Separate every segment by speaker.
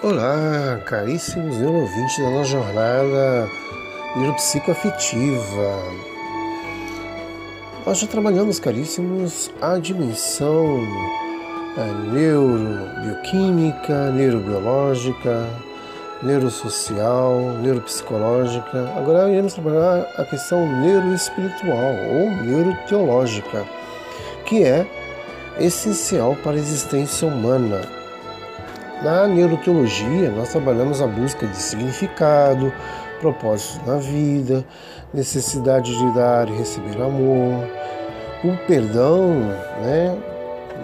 Speaker 1: Olá, caríssimos neurovintes da nossa jornada neuropsicoafetiva. Nós já trabalhamos, caríssimos, a dimensão a neurobioquímica, neurobiológica, neurosocial, neuropsicológica. Agora iremos trabalhar a questão neuroespiritual ou neuroteológica, que é essencial para a existência humana na neuroteologia, nós trabalhamos a busca de significado, propósitos na vida, necessidade de dar e receber amor, o perdão, né?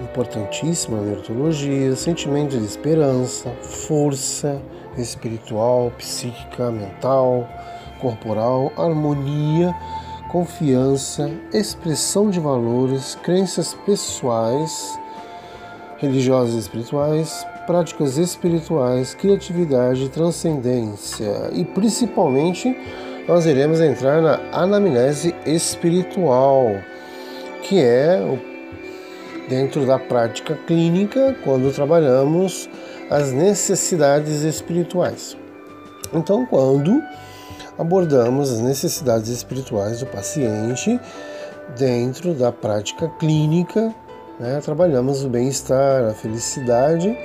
Speaker 1: Importantíssimo na neuroteologia, sentimento de esperança, força espiritual, psíquica, mental, corporal, harmonia, confiança, expressão de valores, crenças pessoais, religiosas e espirituais, práticas espirituais, criatividade, transcendência e principalmente nós iremos entrar na anamnese espiritual, que é dentro da prática clínica quando trabalhamos as necessidades espirituais. Então, quando abordamos as necessidades espirituais do paciente dentro da prática clínica, né, trabalhamos o bem-estar, a felicidade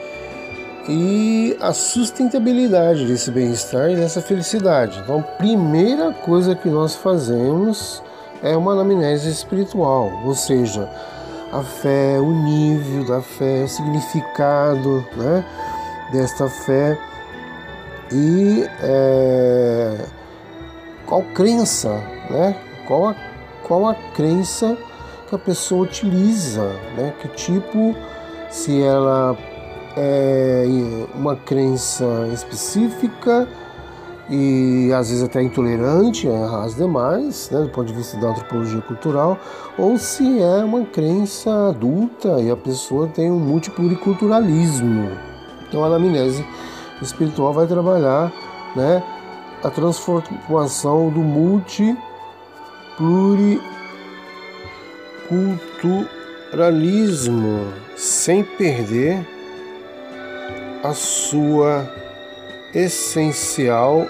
Speaker 1: e a sustentabilidade desse bem-estar e dessa felicidade. Então, primeira coisa que nós fazemos é uma anamnese espiritual, ou seja, a fé, o nível da fé, o significado né, desta fé e é, qual crença, né, qual, a, qual a crença que a pessoa utiliza, né, que tipo, se ela é uma crença específica e às vezes até intolerante às demais, né, do ponto de vista da antropologia cultural, ou se é uma crença adulta e a pessoa tem um multipluriculturalismo. Então a anamnese espiritual vai trabalhar né, a transformação do multipluriculturalismo sem perder a sua essencial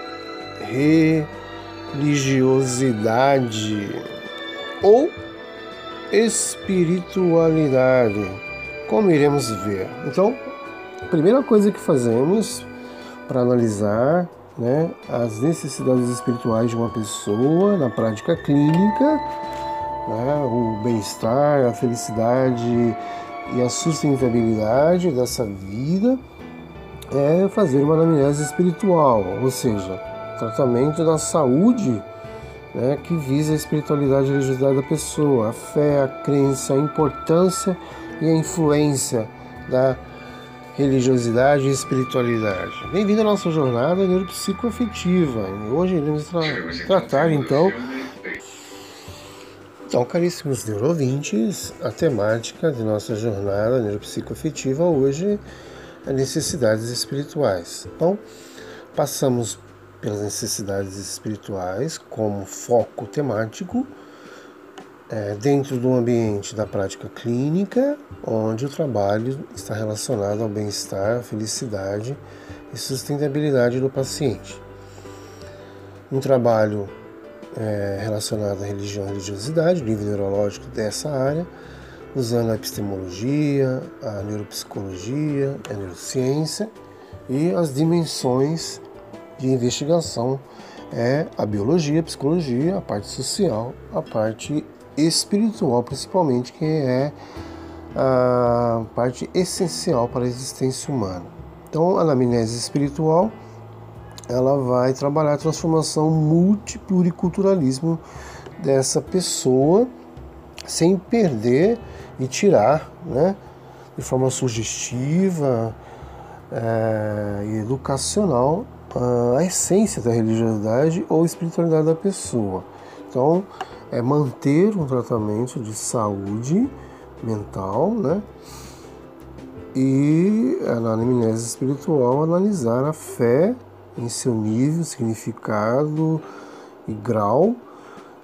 Speaker 1: religiosidade ou espiritualidade, como iremos ver. Então, a primeira coisa que fazemos para analisar né, as necessidades espirituais de uma pessoa na prática clínica, né, o bem-estar, a felicidade e a sustentabilidade dessa vida é fazer uma anamnese espiritual, ou seja, tratamento da saúde né, que visa a espiritualidade e a religiosidade da pessoa, a fé, a crença, a importância e a influência da religiosidade e espiritualidade. Bem-vindo à nossa jornada neuropsicoafetiva. Hoje iremos tra tratar então então, caríssimos neurovintes, a temática de nossa jornada neuropsicoafetiva hoje necessidades espirituais. Então, passamos pelas necessidades espirituais como foco temático é, dentro do ambiente da prática clínica, onde o trabalho está relacionado ao bem-estar, felicidade e sustentabilidade do paciente. Um trabalho é, relacionado à religião e religiosidade, nível neurológico dessa área, usando a epistemologia, a neuropsicologia, a neurociência e as dimensões de investigação é a biologia, a psicologia, a parte social, a parte espiritual, principalmente, que é a parte essencial para a existência humana. Então, a anamnese espiritual ela vai trabalhar a transformação multipluriculturalismo dessa pessoa sem perder e tirar, né, de forma sugestiva é, e educacional, a essência da religiosidade ou espiritualidade da pessoa. Então, é manter um tratamento de saúde mental, né? E na anamnese espiritual analisar a fé em seu nível, significado e grau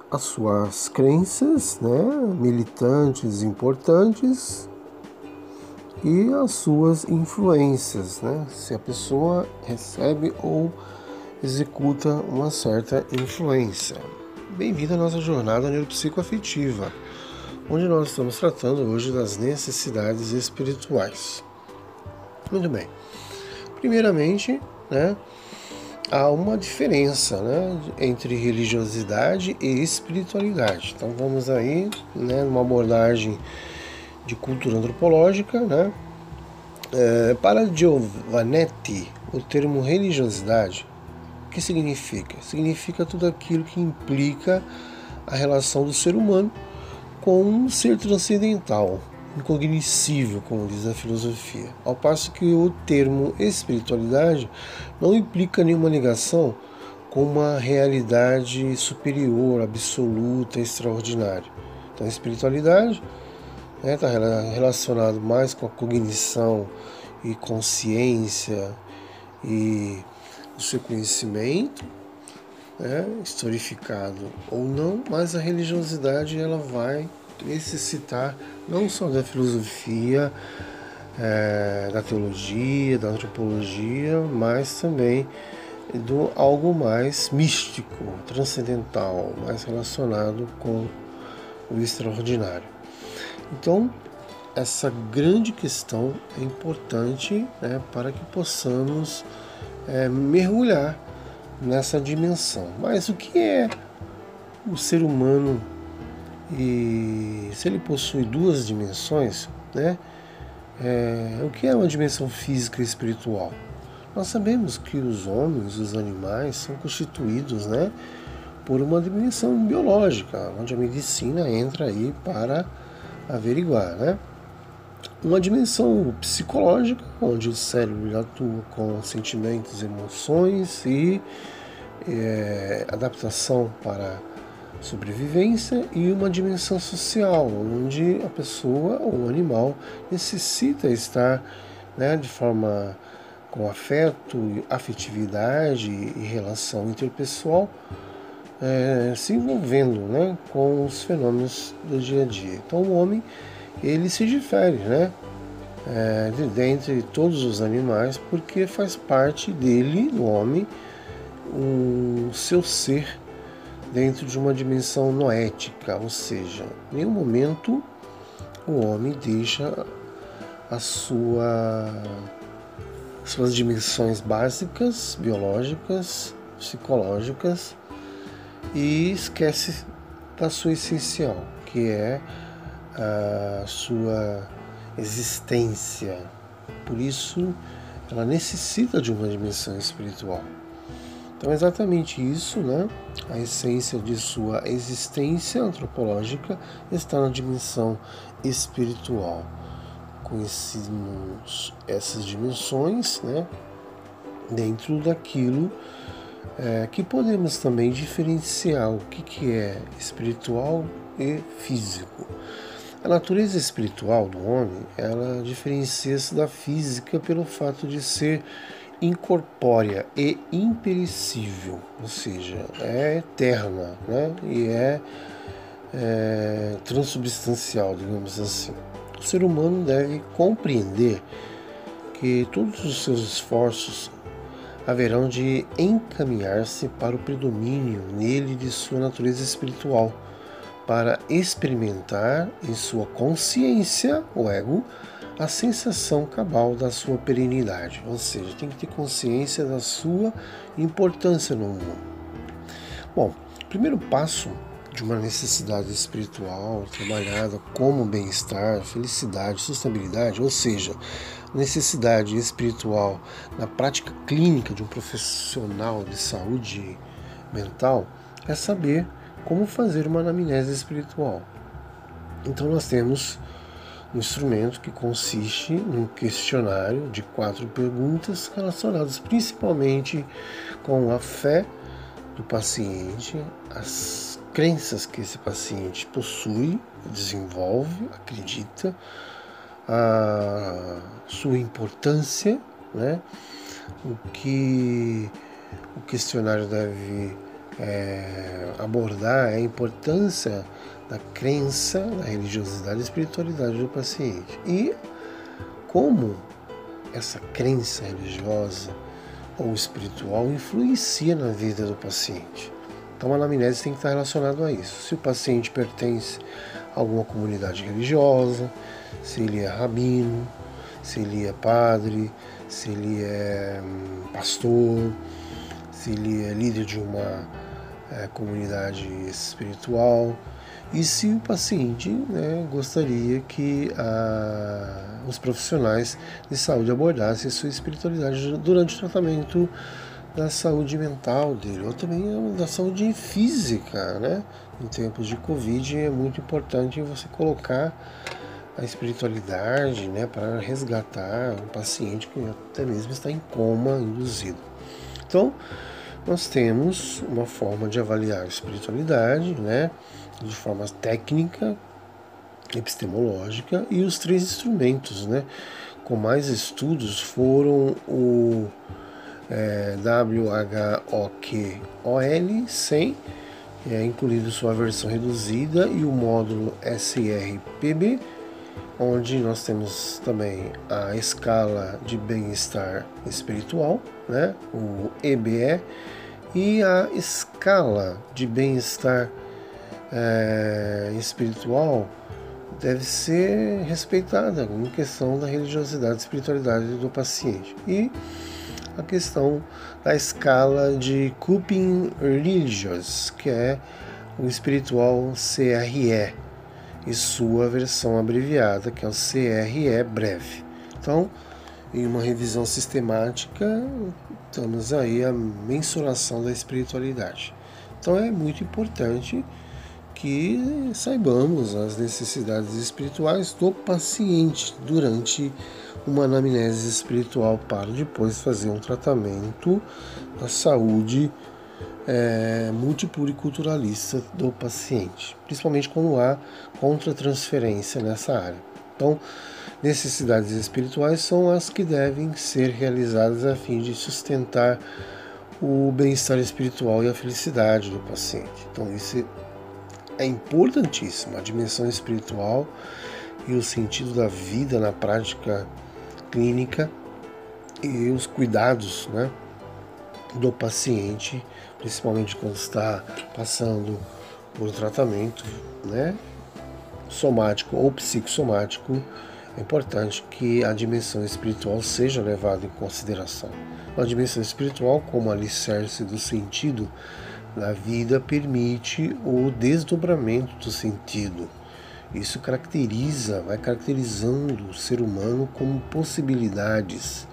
Speaker 1: as suas crenças, né, militantes importantes e as suas influências, né? Se a pessoa recebe ou executa uma certa influência. Bem-vindo à nossa jornada neuropsicoafetiva, onde nós estamos tratando hoje das necessidades espirituais. Muito bem. Primeiramente, né, há uma diferença né, entre religiosidade e espiritualidade. Então vamos aí, né, numa abordagem de cultura antropológica, né? É, para Giovanetti, o termo religiosidade, o que significa? Significa tudo aquilo que implica a relação do ser humano com um ser transcendental, incognoscível, como diz a filosofia. Ao passo que o termo espiritualidade não implica nenhuma ligação com uma realidade superior, absoluta, extraordinária. Então, a espiritualidade está né, relacionado mais com a cognição e consciência e o seu conhecimento, né, historificado ou não, mas a religiosidade ela vai necessitar não só da filosofia, é, da teologia, da antropologia, mas também do algo mais místico, transcendental, mais relacionado com o extraordinário. Então, essa grande questão é importante né, para que possamos é, mergulhar nessa dimensão. Mas o que é o ser humano e se ele possui duas dimensões, né? É, o que é uma dimensão física e espiritual? Nós sabemos que os homens, os animais, são constituídos, né, por uma dimensão biológica, onde a medicina entra aí para averiguar, né? Uma dimensão psicológica, onde o cérebro atua com sentimentos, emoções e é, adaptação para sobrevivência, e uma dimensão social, onde a pessoa ou o animal necessita estar né, de forma com afeto, afetividade e relação interpessoal é, se envolvendo né, com os fenômenos do dia a dia. Então o homem ele se difere né, é, de, dentre todos os animais porque faz parte dele, do homem, o seu ser dentro de uma dimensão noética, ou seja, em nenhum momento o homem deixa a sua suas dimensões básicas, biológicas, psicológicas e esquece da sua essencial, que é a sua existência. Por isso, ela necessita de uma dimensão espiritual. Então, exatamente isso, né? A essência de sua existência antropológica está na dimensão espiritual. Conhecemos essas dimensões, né? Dentro daquilo é, que podemos também diferenciar o que, que é espiritual e físico. A natureza espiritual do homem, ela diferencia-se da física pelo fato de ser incorpórea e imperecível, ou seja, é eterna né? e é, é transubstancial, digamos assim. O ser humano deve compreender que todos os seus esforços haverão de encaminhar-se para o predomínio nele de sua natureza espiritual, para experimentar em sua consciência, o ego, a sensação cabal da sua perenidade, ou seja, tem que ter consciência da sua importância no mundo. Bom, primeiro passo de uma necessidade espiritual trabalhada como bem-estar, felicidade, sustentabilidade, ou seja, necessidade espiritual na prática clínica de um profissional de saúde mental é saber como fazer uma anamnese espiritual. Então nós temos um instrumento que consiste num questionário de quatro perguntas relacionadas principalmente com a fé do paciente, as crenças que esse paciente possui, desenvolve, acredita, a sua importância, né? o que o questionário deve é, abordar a importância da crença, da religiosidade e espiritualidade do paciente. E como essa crença religiosa ou espiritual influencia na vida do paciente. Então a anamnese tem que estar relacionado a isso. Se o paciente pertence a alguma comunidade religiosa, se ele é rabino, se ele é padre, se ele é hum, pastor, se ele é líder de uma é, comunidade espiritual e se o paciente né, gostaria que a, os profissionais de saúde abordassem sua espiritualidade durante o tratamento da saúde mental dele, ou também da saúde física, né? Em tempos de Covid é muito importante você colocar a espiritualidade, né, para resgatar um paciente que até mesmo está em coma induzido. Então, nós temos uma forma de avaliar a espiritualidade, né, de forma técnica, epistemológica e os três instrumentos, né, com mais estudos foram o é, WHOQOL 100, é, incluindo sua versão reduzida, e o módulo SRPB, onde nós temos também a escala de bem-estar espiritual, né, o EBE, e a escala de bem-estar é, espiritual deve ser respeitada em questão da religiosidade e espiritualidade do paciente. E a questão da escala de Coping Religious, que é o espiritual CRE, e sua versão abreviada, que é o CRE breve. Então, em uma revisão sistemática, estamos aí a mensuração da espiritualidade. Então é muito importante que saibamos as necessidades espirituais do paciente durante uma anamnese espiritual para depois fazer um tratamento da saúde é, multipluriculturalista do paciente, principalmente quando há contratransferência nessa área. Então, necessidades espirituais são as que devem ser realizadas a fim de sustentar o bem-estar espiritual e a felicidade do paciente. Então, isso é importantíssimo, a dimensão espiritual e o sentido da vida na prática clínica e os cuidados né, do paciente, principalmente quando está passando por tratamento né, somático ou psicossomático, é importante que a dimensão espiritual seja levada em consideração. A dimensão espiritual, como alicerce do sentido da vida, permite o desdobramento do sentido. Isso caracteriza, vai caracterizando o ser humano como possibilidades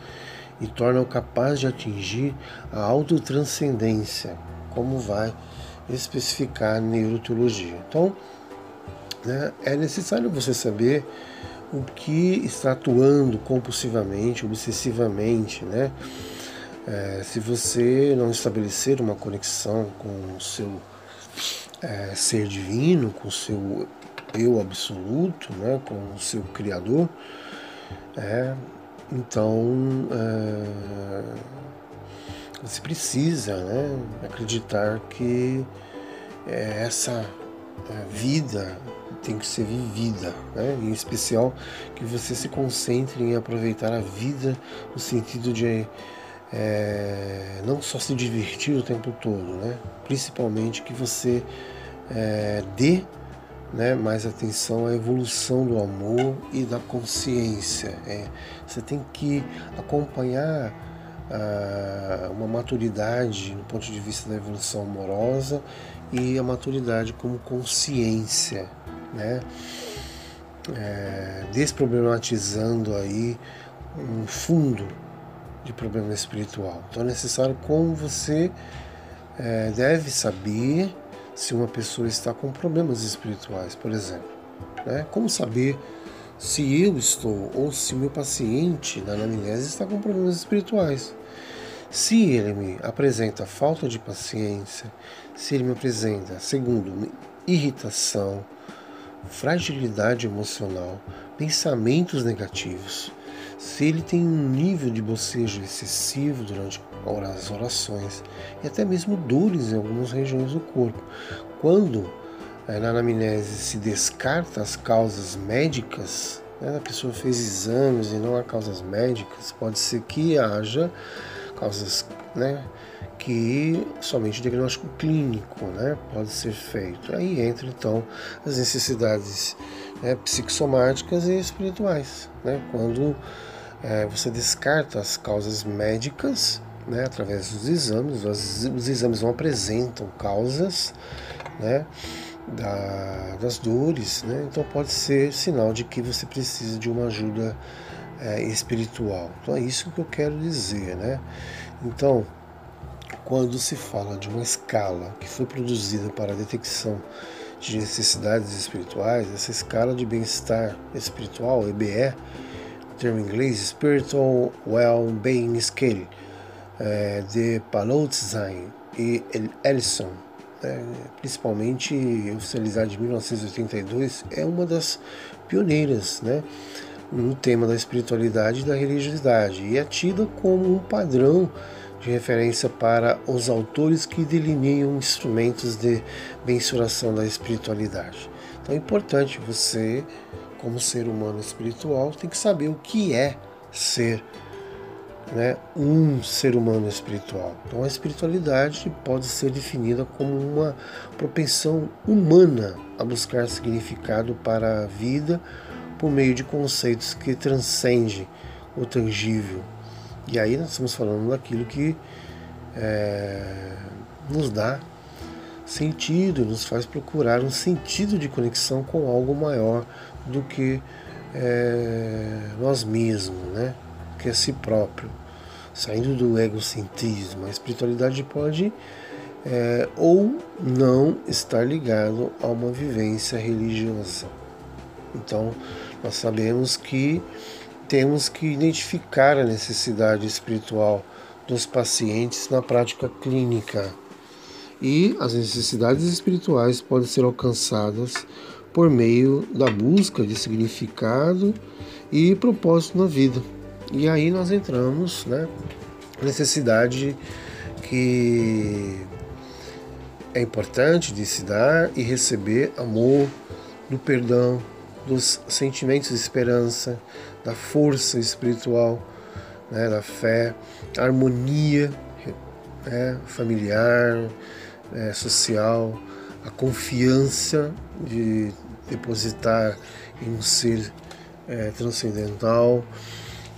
Speaker 1: e torna-o capaz de atingir a autotranscendência, como vai especificar a neuroteologia. Então, né, é necessário você saber o que está atuando compulsivamente, obsessivamente, né? É, se você não estabelecer uma conexão com o seu é, ser divino, com o seu eu absoluto, né, com o seu Criador, é, então é, você precisa né, acreditar que é, essa é, vida tem que ser vivida, né? em especial que você se concentre em aproveitar a vida no sentido de é, não só se divertir o tempo todo, né? principalmente que você é, dê né, mais atenção à evolução do amor e da consciência. É, você tem que acompanhar ah, uma maturidade no ponto de vista da evolução amorosa e a maturidade como consciência, né? É, desproblematizando aí um fundo de problema espiritual. Então é necessário como você é, deve saber se uma pessoa está com problemas espirituais, por exemplo. Né? Como saber se eu estou ou se meu paciente na anamnese está com problemas espirituais? Se ele me apresenta falta de paciência, se ele me apresenta, segundo, irritação, fragilidade emocional, pensamentos negativos, se ele tem um nível de bocejo excessivo durante as orações e até mesmo dores em algumas regiões do corpo, quando eh, na anamnese se descarta as causas médicas né, a pessoa fez exames e não há causas médicas, pode ser que haja causas, né, que somente o diagnóstico clínico, né, pode ser feito. Aí entra então as necessidades né, psicossomáticas e espirituais, né, quando é, você descarta as causas médicas, né, através dos exames, os, exames não apresentam causas, né, da, das dores, né? então pode ser sinal de que você precisa de uma ajuda é, espiritual. Então é isso que eu quero dizer, né? Então, quando se fala de uma escala que foi produzida para a detecção de necessidades espirituais, essa escala de bem-estar espiritual, EBE, termo em inglês, Spiritual Well-Being Scale, é, de Palotzheim e Ellison, né, principalmente oficializada de 1982, é uma das pioneiras né, no tema da espiritualidade e da religiosidade e é tida como um padrão de referência para os autores que delineiam instrumentos de mensuração da espiritualidade. Então é importante você, como ser humano espiritual, tem que saber o que é ser né, um ser humano espiritual. Então a espiritualidade pode ser definida como uma propensão humana a buscar significado para a vida por meio de conceitos que transcendem o tangível. E aí nós estamos falando daquilo que é, nos dá sentido, nos faz procurar um sentido de conexão com algo maior do que é, nós mesmos, né? que é si próprio saindo do egocentrismo. A espiritualidade pode é, ou não estar ligado a uma vivência religiosa. Então, nós sabemos que temos que identificar a necessidade espiritual dos pacientes na prática clínica. E as necessidades espirituais podem ser alcançadas por meio da busca de significado e propósito na vida. E aí nós entramos, né? Necessidade que é importante de se dar e receber amor, do perdão, dos sentimentos de esperança, da força espiritual, né, da fé, harmonia né, familiar, é, social, a confiança de depositar em um ser é, transcendental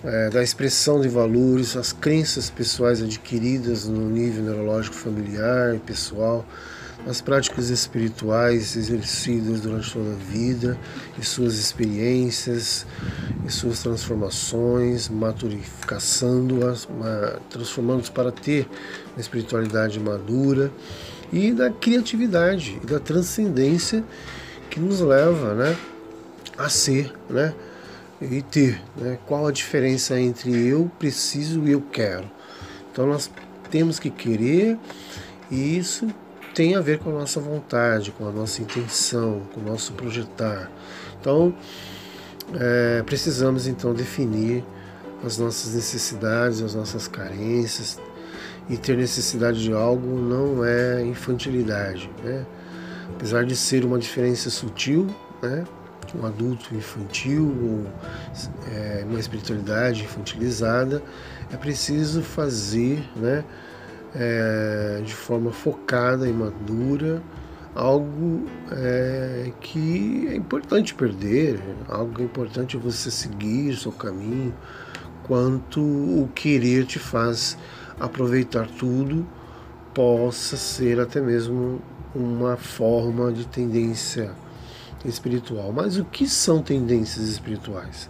Speaker 1: é, da expressão de valores, as crenças pessoais adquiridas no nível neurológico familiar e pessoal, as práticas espirituais exercidas durante toda a vida e suas experiências e suas transformações, maturificando-as, transformando-as para ter uma espiritualidade madura e da criatividade e da transcendência que nos leva né, a ser, né, e ter. Né? Qual a diferença entre eu preciso e eu quero? Então nós temos que querer e isso tem a ver com a nossa vontade, com a nossa intenção, com o nosso projetar. Então é, precisamos então definir as nossas necessidades, as nossas carências e ter necessidade de algo não é infantilidade, né? Apesar de ser uma diferença sutil, né? um adulto infantil ou é, uma espiritualidade infantilizada, é preciso fazer né, é, de forma focada e madura algo é, que é importante perder, algo que é importante você seguir o seu caminho, quanto o querer te faz aproveitar tudo possa ser até mesmo uma forma de tendência espiritual. Mas o que são tendências espirituais?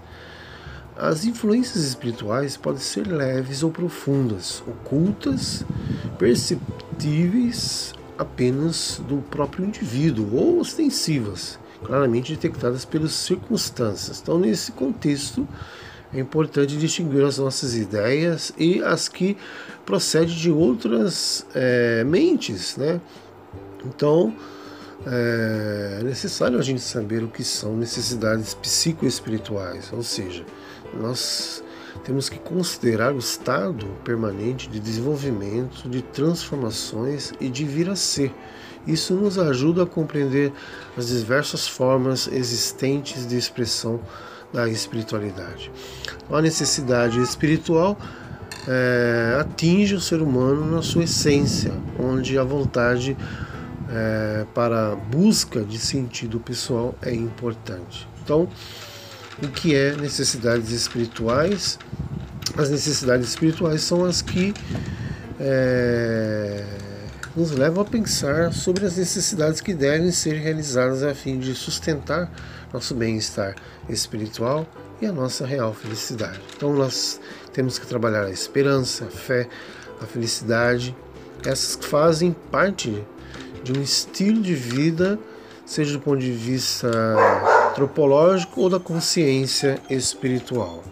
Speaker 1: As influências espirituais podem ser leves ou profundas, ocultas, perceptíveis apenas do próprio indivíduo ou ostensivas, claramente detectadas pelas circunstâncias. Então, nesse contexto, é importante distinguir as nossas ideias e as que procedem de outras é, mentes, né? Então, é necessário a gente saber o que são necessidades psicoespirituais, ou seja, nós temos que considerar o estado permanente de desenvolvimento, de transformações e de vir a ser. Isso nos ajuda a compreender as diversas formas existentes de expressão da espiritualidade. A necessidade espiritual é, atinge o ser humano na sua essência, onde a vontade é, para a busca de sentido pessoal é importante. Então, o que é necessidades espirituais? As necessidades espirituais são as que é, nos levam a pensar sobre as necessidades que devem ser realizadas a fim de sustentar nosso bem-estar espiritual e a nossa real felicidade. Então, nós temos que trabalhar a esperança, a fé, a felicidade, essas que fazem parte de um estilo de vida, seja do ponto de vista antropológico ou da consciência espiritual.